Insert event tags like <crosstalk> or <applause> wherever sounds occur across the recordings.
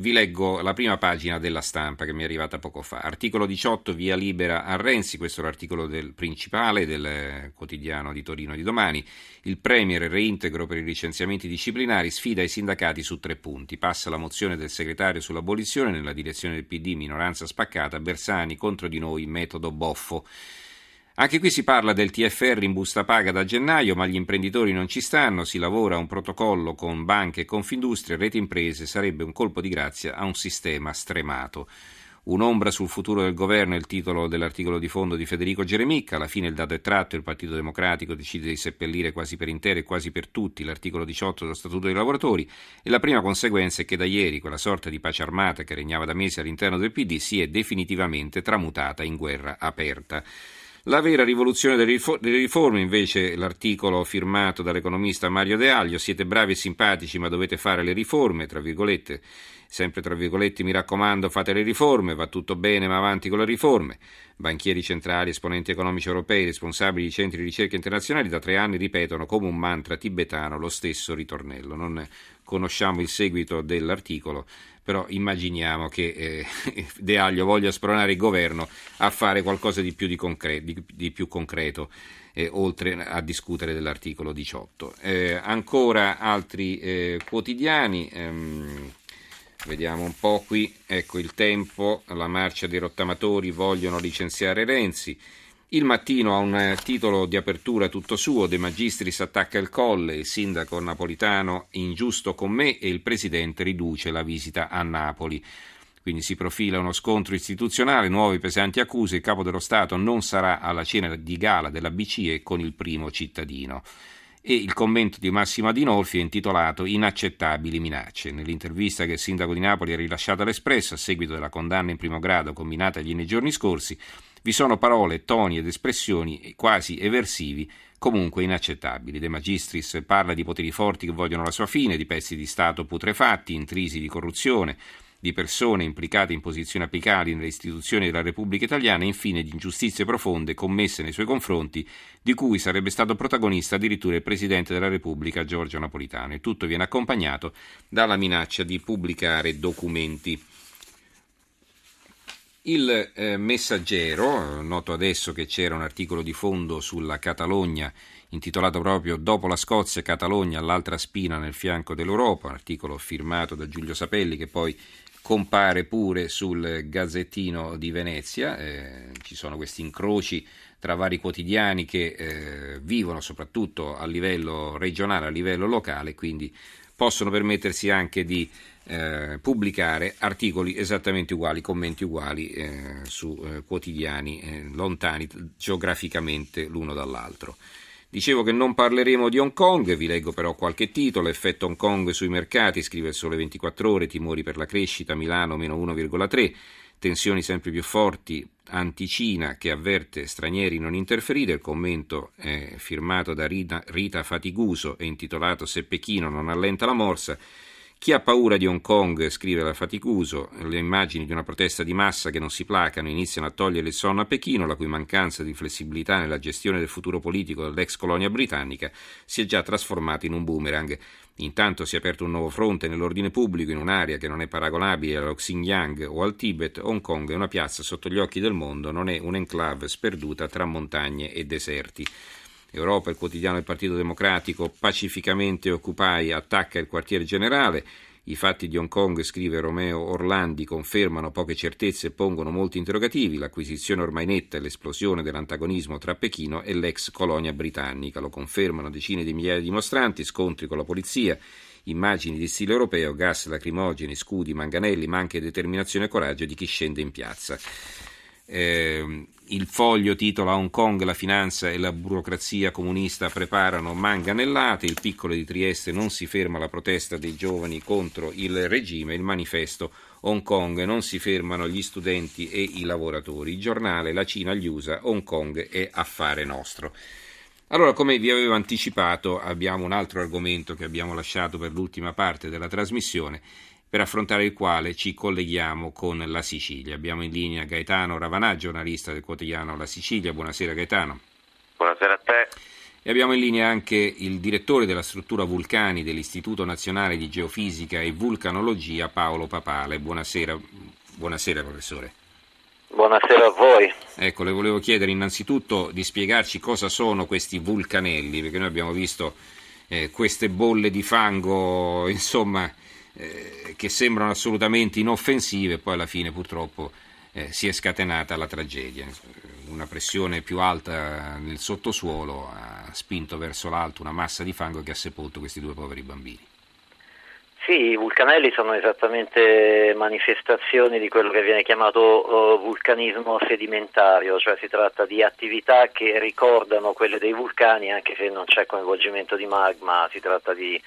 vi leggo la prima pagina della stampa che mi è arrivata poco fa. Articolo 18, via libera a Renzi, questo è l'articolo del principale del quotidiano di Torino di domani. Il Premier reintegro per i licenziamenti disciplinari sfida i sindacati su tre punti. Passa la mozione del segretario sull'abolizione nella direzione del PD, minoranza spaccata, Bersani contro di noi, metodo boffo. Anche qui si parla del TFR in busta paga da gennaio, ma gli imprenditori non ci stanno, si lavora a un protocollo con banche e Confindustria, rete imprese, sarebbe un colpo di grazia a un sistema stremato. Un'ombra sul futuro del governo è il titolo dell'articolo di fondo di Federico Geremicca. Alla fine il dato è tratto, il Partito Democratico decide di seppellire quasi per intero e quasi per tutti l'articolo 18 dello Statuto dei lavoratori e la prima conseguenza è che da ieri quella sorta di pace armata che regnava da mesi all'interno del PD si è definitivamente tramutata in guerra aperta. La vera rivoluzione delle riforme, invece, l'articolo firmato dall'economista Mario De Aglio, siete bravi e simpatici ma dovete fare le riforme, tra virgolette, sempre tra virgolette mi raccomando fate le riforme, va tutto bene ma avanti con le riforme. Banchieri centrali, esponenti economici europei, responsabili di centri di ricerca internazionali da tre anni ripetono come un mantra tibetano lo stesso ritornello. Non conosciamo il seguito dell'articolo, però immaginiamo che eh, <laughs> De Aglio voglia spronare il governo a fare qualcosa di più, di concre- di, di più concreto. Eh, oltre a discutere dell'articolo 18. Eh, ancora altri eh, quotidiani, ehm, vediamo un po' qui, ecco il tempo, la marcia dei rottamatori vogliono licenziare Renzi, il mattino ha un eh, titolo di apertura tutto suo, De Magistris attacca il colle, il sindaco napolitano ingiusto con me e il presidente riduce la visita a Napoli. Quindi si profila uno scontro istituzionale, nuove pesanti accuse, il capo dello Stato non sarà alla cena di gala della BCE con il primo cittadino. E il commento di Massimo Adinolfi è intitolato Inaccettabili minacce. Nell'intervista che il sindaco di Napoli ha rilasciato all'Espresso a seguito della condanna in primo grado combinatagli nei giorni scorsi, vi sono parole, toni ed espressioni quasi eversivi, comunque inaccettabili. De Magistris parla di poteri forti che vogliono la sua fine, di pezzi di Stato putrefatti, intrisi di corruzione, di persone implicate in posizioni apicali nelle istituzioni della Repubblica Italiana e infine di ingiustizie profonde commesse nei suoi confronti, di cui sarebbe stato protagonista addirittura il Presidente della Repubblica Giorgio Napolitano. E tutto viene accompagnato dalla minaccia di pubblicare documenti. Il eh, messaggero, noto adesso che c'era un articolo di fondo sulla Catalogna intitolato proprio Dopo la Scozia, Catalogna all'altra spina nel fianco dell'Europa, un articolo firmato da Giulio Sapelli che poi compare pure sul Gazzettino di Venezia, eh, ci sono questi incroci tra vari quotidiani che eh, vivono soprattutto a livello regionale, a livello locale, quindi possono permettersi anche di eh, pubblicare articoli esattamente uguali, commenti uguali eh, su eh, quotidiani eh, lontani geograficamente l'uno dall'altro. Dicevo che non parleremo di Hong Kong, vi leggo però qualche titolo. Effetto Hong Kong sui mercati, scrive il Sole 24 Ore, timori per la crescita, Milano meno 1,3, tensioni sempre più forti, anti-Cina che avverte stranieri non interferire. Il commento è firmato da Rita, Fatiguso e intitolato Se Pechino non allenta la morsa. Chi ha paura di Hong Kong, scrive la Faticuso, le immagini di una protesta di massa che non si placano iniziano a togliere il sonno a Pechino, la cui mancanza di flessibilità nella gestione del futuro politico dell'ex colonia britannica si è già trasformata in un boomerang. Intanto si è aperto un nuovo fronte nell'ordine pubblico in un'area che non è paragonabile allo Xinjiang o al Tibet. Hong Kong è una piazza sotto gli occhi del mondo, non è un'enclave sperduta tra montagne e deserti. Europa, il quotidiano del Partito Democratico, pacificamente Occupy attacca il quartiere generale. I fatti di Hong Kong, scrive Romeo Orlandi, confermano poche certezze e pongono molti interrogativi. L'acquisizione ormai netta e l'esplosione dell'antagonismo tra Pechino e l'ex colonia britannica. Lo confermano decine di migliaia di dimostranti, scontri con la polizia, immagini di stile europeo, gas lacrimogeni, scudi, manganelli, ma anche determinazione e coraggio di chi scende in piazza. Eh, il foglio titola Hong Kong, la finanza e la burocrazia comunista preparano manganellate, il piccolo di Trieste non si ferma la protesta dei giovani contro il regime, il manifesto Hong Kong non si fermano gli studenti e i lavoratori, il giornale La Cina gli USA, Hong Kong è affare nostro. Allora, come vi avevo anticipato, abbiamo un altro argomento che abbiamo lasciato per l'ultima parte della trasmissione per affrontare il quale ci colleghiamo con la Sicilia. Abbiamo in linea Gaetano Ravanà, giornalista del quotidiano La Sicilia. Buonasera Gaetano. Buonasera a te. E abbiamo in linea anche il direttore della struttura vulcani dell'Istituto Nazionale di Geofisica e Vulcanologia, Paolo Papale. Buonasera, Buonasera professore. Buonasera a voi. Ecco, le volevo chiedere innanzitutto di spiegarci cosa sono questi vulcanelli, perché noi abbiamo visto eh, queste bolle di fango, <laughs> insomma, eh, che sembrano assolutamente inoffensive poi alla fine purtroppo eh, si è scatenata la tragedia. Una pressione più alta nel sottosuolo ha spinto verso l'alto una massa di fango che ha sepolto questi due poveri bambini. Sì, i vulcanelli sono esattamente manifestazioni di quello che viene chiamato uh, vulcanismo sedimentario, cioè si tratta di attività che ricordano quelle dei vulcani anche se non c'è coinvolgimento di magma, si tratta di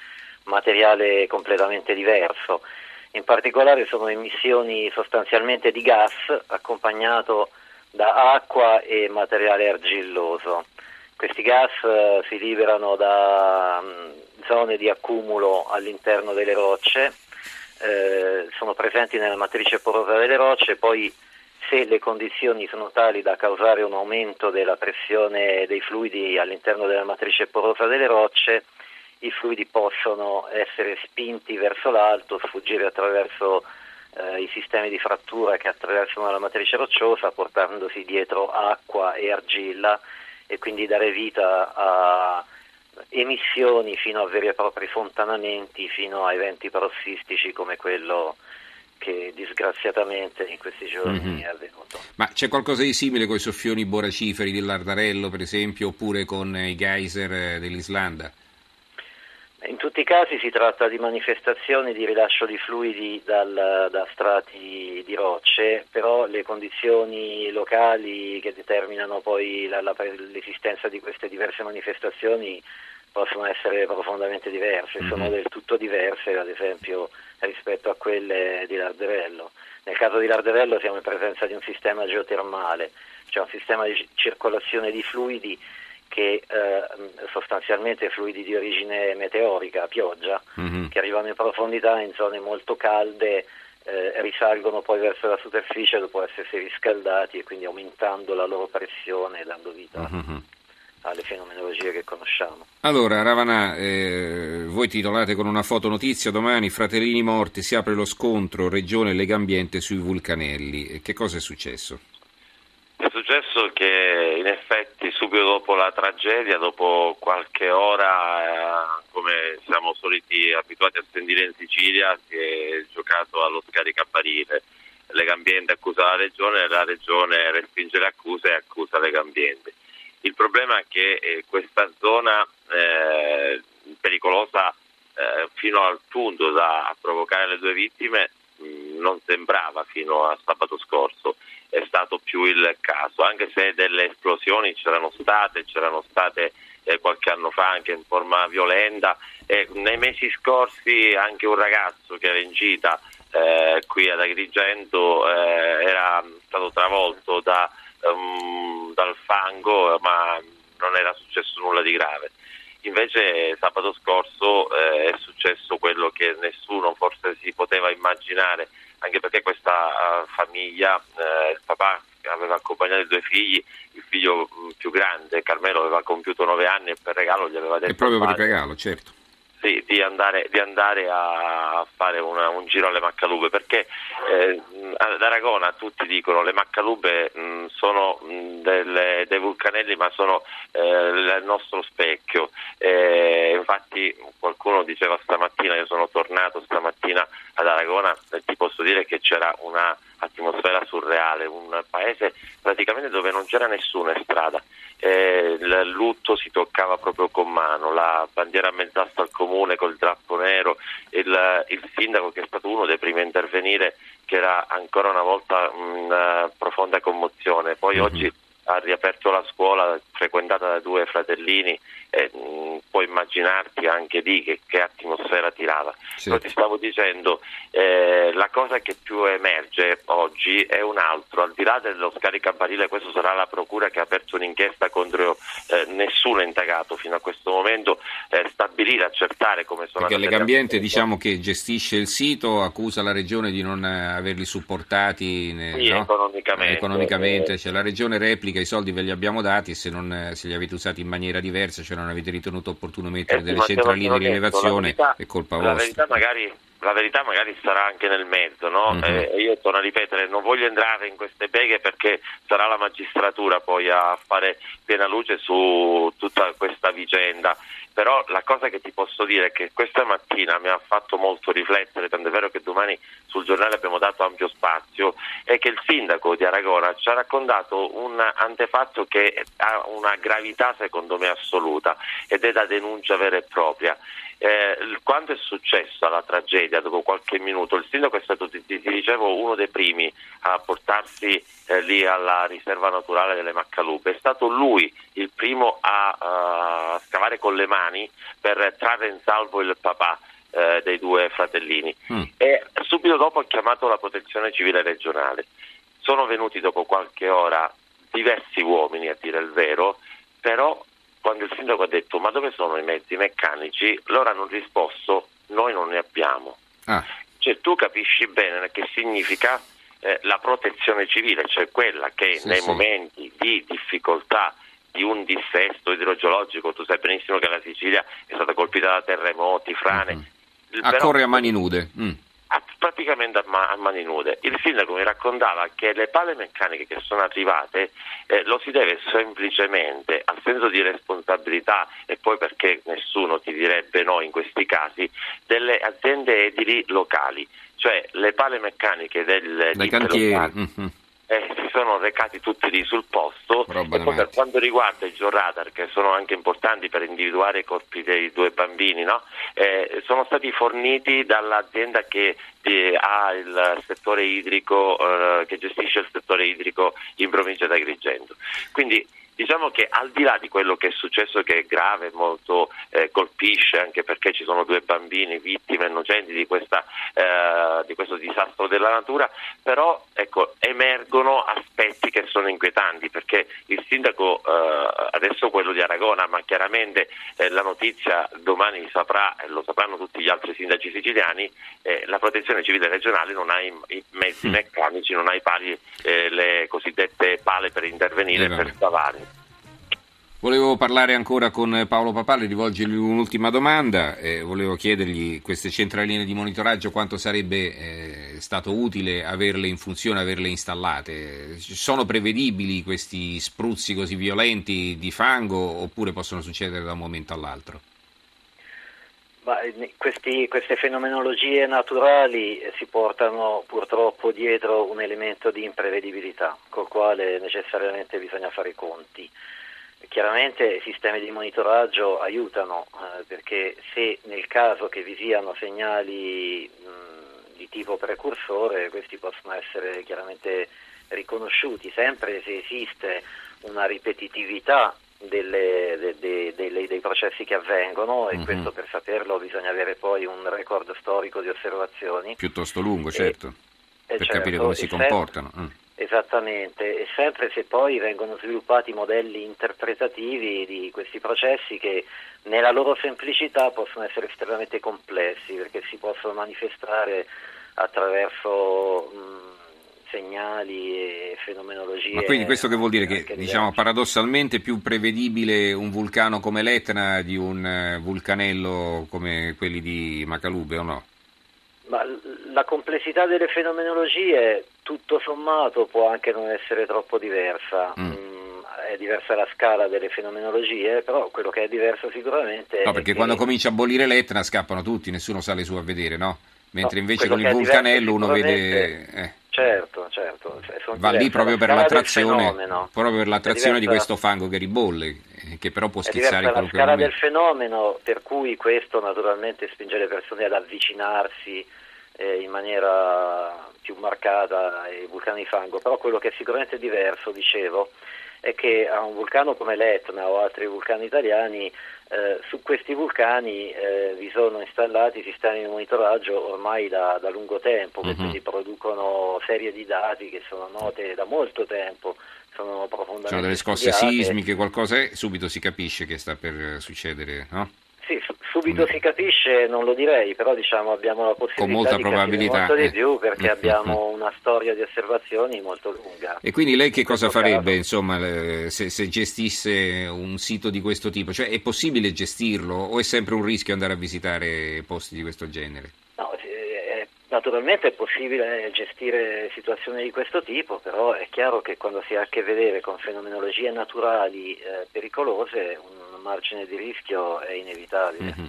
materiale completamente diverso. In particolare sono emissioni sostanzialmente di gas accompagnato da acqua e materiale argilloso. Questi gas uh, si liberano da um, zone di accumulo all'interno delle rocce, eh, sono presenti nella matrice porosa delle rocce, poi se le condizioni sono tali da causare un aumento della pressione dei fluidi all'interno della matrice porosa delle rocce, i fluidi possono essere spinti verso l'alto, sfuggire attraverso eh, i sistemi di frattura che attraversano la matrice rocciosa, portandosi dietro acqua e argilla e quindi dare vita a emissioni fino a veri e propri fontanamenti, fino a eventi parossistici come quello che disgraziatamente in questi giorni mm-hmm. è avvenuto. Ma c'è qualcosa di simile con i soffioni boraciferi dell'Ardarello, per esempio, oppure con i geyser dell'Islanda? In tutti i casi si tratta di manifestazioni di rilascio di fluidi dal, da strati di rocce, però le condizioni locali che determinano poi la, la, l'esistenza di queste diverse manifestazioni possono essere profondamente diverse, mm-hmm. sono del tutto diverse ad esempio rispetto a quelle di Larderello. Nel caso di Larderello siamo in presenza di un sistema geotermale, cioè un sistema di circolazione di fluidi che eh, sostanzialmente fluidi di origine meteorica, pioggia, mm-hmm. che arrivano in profondità in zone molto calde, eh, risalgono poi verso la superficie dopo essersi riscaldati e quindi aumentando la loro pressione e dando vita mm-hmm. alle fenomenologie che conosciamo. Allora, Ravanà, eh, voi titolate con una fotonotizia domani, Fratellini morti, si apre lo scontro Regione Legambiente sui vulcanelli. Che cosa è successo? Successo che in effetti subito dopo la tragedia, dopo qualche ora, eh, come siamo soliti abituati a sentire in Sicilia, si è giocato allo scaricabarile. Legambiente accusa la regione, la regione respinge le accuse e accusa Legambiente. Il problema è che eh, questa zona eh, pericolosa eh, fino al punto da provocare le due vittime non sembrava fino a sabato scorso è stato più il caso, anche se delle esplosioni c'erano state, c'erano state eh, qualche anno fa anche in forma violenta e nei mesi scorsi anche un ragazzo che era in gita eh, qui ad Agrigento eh, era stato travolto da, um, dal fango ma non era successo nulla di grave. Invece sabato scorso eh, è successo quello che nessuno forse si poteva immaginare anche perché questa uh, famiglia, uh, il papà aveva accompagnato i due figli, il figlio mm, più grande, Carmelo, aveva compiuto nove anni e per regalo gli aveva detto... E proprio per regalo, certo. Sì, di andare, di andare a fare una, un giro alle Maccalube perché eh, ad Aragona tutti dicono le Maccalube mh, mm, sono mh, mm, delle, dei vulcanelli ma sono eh, il nostro specchio. Eh, infatti qualcuno diceva stamattina, io sono tornato stamattina ad Aragona e ti posso dire che c'era una atmosfera surreale, un paese praticamente dove non c'era nessuno in strada eh, il lutto si toccava proprio con mano, la bandiera a mezz'asta al comune col drappo nero, il, il, sindaco che è stato uno dei primi a intervenire che era ancora una volta in uh, profonda commozione, poi mm-hmm. oggi ha riaperto la scuola frequentata da due fratellini e mh, mm, puoi immaginarti anche lì che, che atmosfera tirava. Sì. Però ti stavo dicendo, eh, la cosa che più emerge oggi è un altro, al di là dello scaricabarile, questa sarà la procura che ha aperto un'inchiesta contro eh, nessuno indagato fino a questo momento, eh, stabilire, accertare come sono... Perché Legambiente diciamo che gestisce il sito, accusa la regione di non averli supportati sì, no? economicamente. economicamente. Cioè, la regione replica comunica i soldi ve li abbiamo dati se, non, se li avete usati in maniera diversa, cioè non avete ritenuto opportuno mettere eh, delle centraline di rilevazione, è colpa la vostra. Verità magari, la verità magari sarà anche nel mezzo, no? mm-hmm. eh, io torno a ripetere, non voglio entrare in queste beghe perché sarà la magistratura poi a fare piena luce su tutta questa vicenda però la cosa che ti posso dire è che questa mattina mi ha fatto molto riflettere, tanto è vero che domani sul giornale abbiamo dato ampio spazio, è che il sindaco di Aragona ci ha raccontato un antefatto che ha una gravità secondo me assoluta ed è da denuncia vera e propria. Eh, quando è successa la tragedia, dopo qualche minuto, il sindaco è stato, ti, ti dicevo, uno dei primi a portarsi eh, lì alla riserva naturale delle Maccalube. È stato lui il primo a uh, scavare con le mani per trarre in salvo il papà eh, dei due fratellini mm. e subito dopo ha chiamato la protezione civile regionale. Sono venuti dopo qualche ora diversi uomini a dire il vero, però quando il sindaco ha detto ma dove sono i mezzi meccanici, loro hanno risposto noi non ne abbiamo. Ah. Cioè tu capisci bene che significa eh, la protezione civile, cioè quella che sì, nei sì. momenti di difficoltà di un dissesto idrogeologico, tu sai benissimo che la Sicilia è stata colpita da terremoti, frane. Mm-hmm. Accorre a mani nude. Mm praticamente a, ma- a, mani nude. Il sindaco mi raccontava che le pale meccaniche che sono arrivate eh, lo si deve semplicemente al senso di responsabilità e poi perché nessuno ti direbbe no in questi casi delle aziende edili locali, cioè le pale meccaniche del dei cantieri. Locali, mm-hmm eh, si sono recati tutti lì sul posto Roba e poi per quanto riguarda i georadar che sono anche importanti per individuare i corpi dei due bambini no? eh, sono stati forniti dall'azienda che eh, ha il settore idrico eh, che gestisce il settore idrico in provincia di Agrigento quindi Diciamo che al di là di quello che è successo, che è grave, molto eh, colpisce, anche perché ci sono due bambini vittime innocenti di, questa, eh, di questo disastro della natura, però ecco, emergono aspetti che sono inquietanti, perché il sindaco, eh, adesso quello di Aragona, ma chiaramente eh, la notizia domani saprà, e lo sapranno tutti gli altri sindaci siciliani, eh, la protezione civile regionale non ha i, i mezzi mm. meccanici, non ha i pali, eh, le cosiddette pale per intervenire, per scavare. Volevo parlare ancora con Paolo Papalli, rivolgergli un'ultima domanda, eh, volevo chiedergli queste centraline di monitoraggio quanto sarebbe eh, stato utile averle in funzione, averle installate. Sono prevedibili questi spruzzi così violenti di fango oppure possono succedere da un momento all'altro? Eh, questi, queste fenomenologie naturali eh, si portano purtroppo dietro un elemento di imprevedibilità col quale necessariamente bisogna fare i conti. Chiaramente i sistemi di monitoraggio aiutano eh, perché se nel caso che vi siano segnali mh, di tipo precursore questi possono essere chiaramente riconosciuti sempre se esiste una ripetitività delle, de, de, de, dei processi che avvengono e mm-hmm. questo per saperlo bisogna avere poi un record storico di osservazioni. Piuttosto lungo, certo, e, per certo, capire come si comportano. Mm. Esattamente, e sempre se poi vengono sviluppati modelli interpretativi di questi processi che nella loro semplicità possono essere estremamente complessi perché si possono manifestare attraverso mh, segnali e fenomenologie. Ma quindi questo che vuol dire che diciamo, paradossalmente è più prevedibile un vulcano come l'Etna di un eh, vulcanello come quelli di Macalube o no? Ma la complessità delle fenomenologie, tutto sommato, può anche non essere troppo diversa. Mm. Mm, è diversa la scala delle fenomenologie, però quello che è diverso sicuramente. No, perché che... quando comincia a bollire l'Etna scappano tutti, nessuno sale su a vedere, no? Mentre no, invece con il vulcanello uno vede. Eh. Certo, certo. Va lì proprio per l'attrazione, proprio per l'attrazione di questo fango che ribolle, eh, che però può schizzare in qualunque momento. La scala del fenomeno, per cui questo naturalmente spinge le persone ad avvicinarsi eh, in maniera più marcata ai vulcani di fango, però quello che è sicuramente diverso, dicevo, è che a un vulcano come l'Etna o altri vulcani italiani, eh, su questi vulcani eh, vi sono installati sistemi di monitoraggio ormai da, da lungo tempo, che uh-huh. quindi producono serie di dati che sono note da molto tempo. Sono profondamente Sono delle scosse studiate. sismiche, qualcosa è, subito si capisce che sta per succedere, no? Sì, subito mm. si capisce, non lo direi, però diciamo abbiamo la possibilità Con molta di probabilità, molto eh. di più perché mm, abbiamo mm, una storia di osservazioni molto lunga. E quindi lei che cosa farebbe caso. insomma, se, se, gestisse un sito di questo tipo? Cioè è possibile gestirlo o è sempre un rischio andare a visitare posti di questo genere? No, Naturalmente è possibile gestire situazioni di questo tipo, però è chiaro che quando si ha a che vedere con fenomenologie naturali eh, pericolose un margine di rischio è inevitabile. Mm-hmm.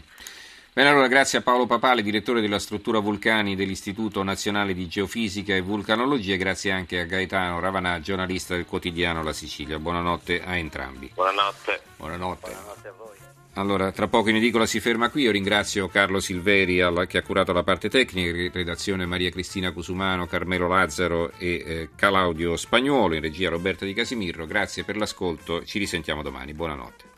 Bene, allora grazie a Paolo Papale, direttore della struttura vulcani dell'Istituto Nazionale di Geofisica e Vulcanologia, e grazie anche a Gaetano Ravanà, giornalista del quotidiano La Sicilia. Buonanotte a entrambi. Buonanotte. Buonanotte. Buonanotte a voi. Allora, tra poco in edicola si ferma qui. Io ringrazio Carlo Silveri alla, che ha curato la parte tecnica, redazione Maria Cristina Cusumano, Carmelo Lazzaro e eh, Calaudio Spagnuolo, in regia Roberta Di Casimirro. Grazie per l'ascolto, ci risentiamo domani. Buonanotte.